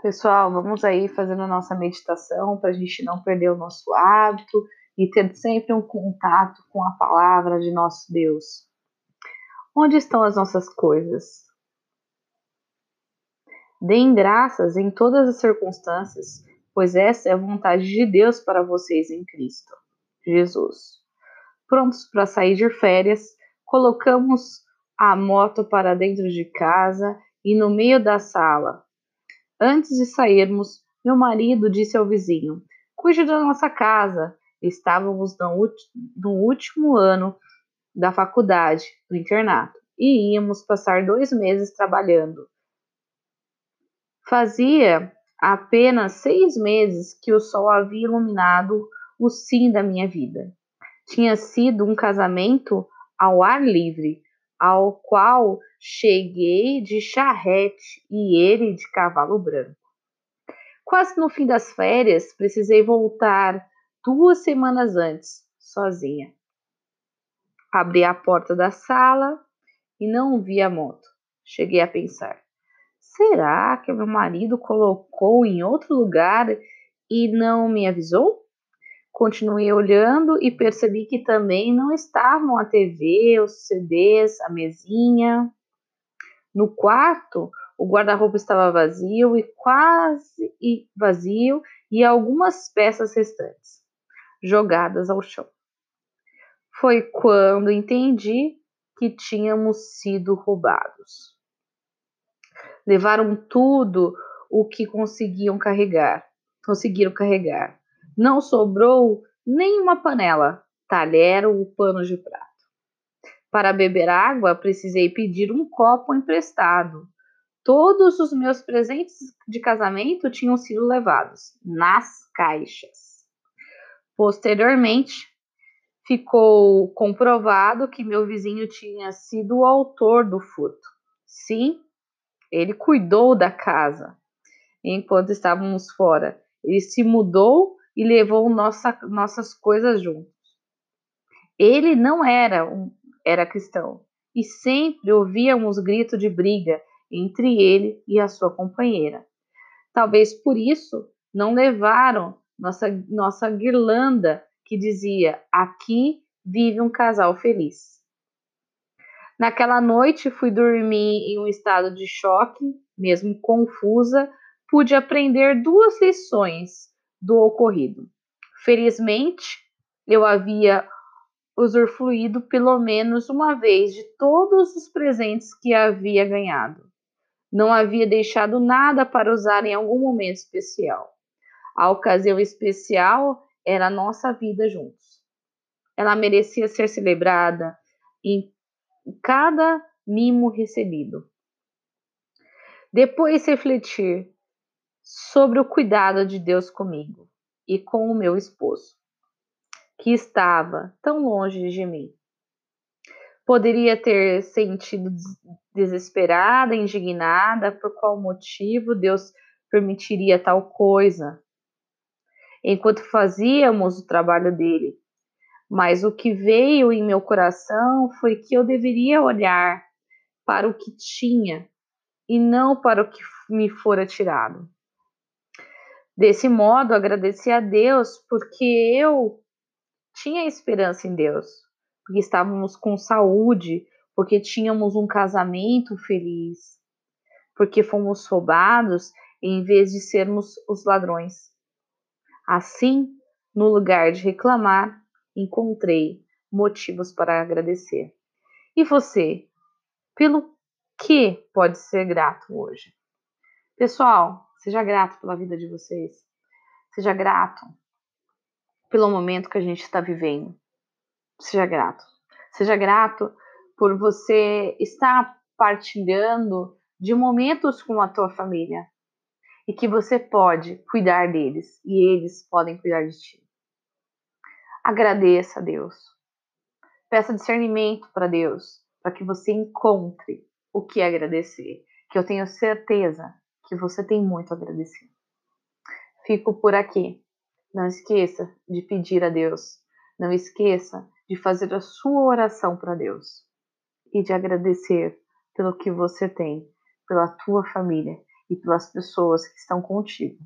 Pessoal, vamos aí fazendo a nossa meditação para a gente não perder o nosso hábito e ter sempre um contato com a palavra de nosso Deus. Onde estão as nossas coisas? Deem graças em todas as circunstâncias, pois essa é a vontade de Deus para vocês em Cristo Jesus. Prontos para sair de férias, colocamos a moto para dentro de casa e no meio da sala Antes de sairmos, meu marido disse ao vizinho: Cuide da nossa casa. Estávamos no, último ano da faculdade, no internato, e íamos passar dois meses trabalhando. Fazia apenas seis meses que o sol havia iluminado o sim da minha vida. Tinha sido um casamento ao ar livre, ao qual cheguei de charrete e ele de cavalo branco. Quase no fim das férias, precisei voltar duas semanas antes, sozinha. Abri a porta da sala e não vi a moto. Cheguei a pensar: será que meu marido colocou em outro lugar e não me avisou? Continuei olhando e percebi que também não estavam a TV, os CDs, a mesinha. No quarto, o guarda-roupa estava vazio e quase vazio e algumas peças restantes jogadas ao chão. Foi quando entendi que tínhamos sido roubados. Levaram tudo o que conseguiam carregar, conseguiram carregar não sobrou nem uma panela, talher ou pano de prato. Para beber água, precisei pedir um copo emprestado. Todos os meus presentes de casamento tinham sido levados nas caixas. Posteriormente, ficou comprovado que meu vizinho tinha sido o autor do furto. Sim, ele cuidou da casa enquanto estávamos fora. Ele se mudou e levou nossa, nossas coisas juntos. Ele não era um, era cristão e sempre ouvíamos gritos de briga entre ele e a sua companheira. Talvez por isso não levaram nossa, nossa guirlanda que dizia: Aqui vive um casal feliz. Naquela noite fui dormir em um estado de choque, mesmo confusa, pude aprender duas lições do ocorrido. Felizmente, eu havia usufruído pelo menos uma vez de todos os presentes que havia ganhado. Não havia deixado nada para usar em algum momento especial. A ocasião especial era a nossa vida juntos. Ela merecia ser celebrada em cada mimo recebido. Depois refletir sobre o cuidado de Deus comigo e com o meu esposo, que estava tão longe de mim. Poderia ter sentido desesperada, indignada, por qual motivo Deus permitiria tal coisa, enquanto fazíamos o trabalho dele. Mas o que veio em meu coração foi que eu deveria olhar para o que tinha e não para o que me fora tirado. Desse modo, agradeci a Deus porque eu tinha esperança em Deus, porque estávamos com saúde, porque tínhamos um casamento feliz, porque fomos roubados em vez de sermos os ladrões. Assim, no lugar de reclamar, encontrei motivos para agradecer. E você, pelo que pode ser grato hoje? Pessoal, Seja grato pela vida de vocês. Seja grato pelo momento que a gente está vivendo. Seja grato. Seja grato por você estar partilhando de momentos com a tua família e que você pode cuidar deles e eles podem cuidar de ti. Agradeça a Deus. Peça discernimento para Deus, para que você encontre o que agradecer, que eu tenho certeza que você tem muito a agradecer. Fico por aqui. Não esqueça de pedir a Deus. Não esqueça de fazer a sua oração para Deus e de agradecer pelo que você tem, pela tua família e pelas pessoas que estão contigo.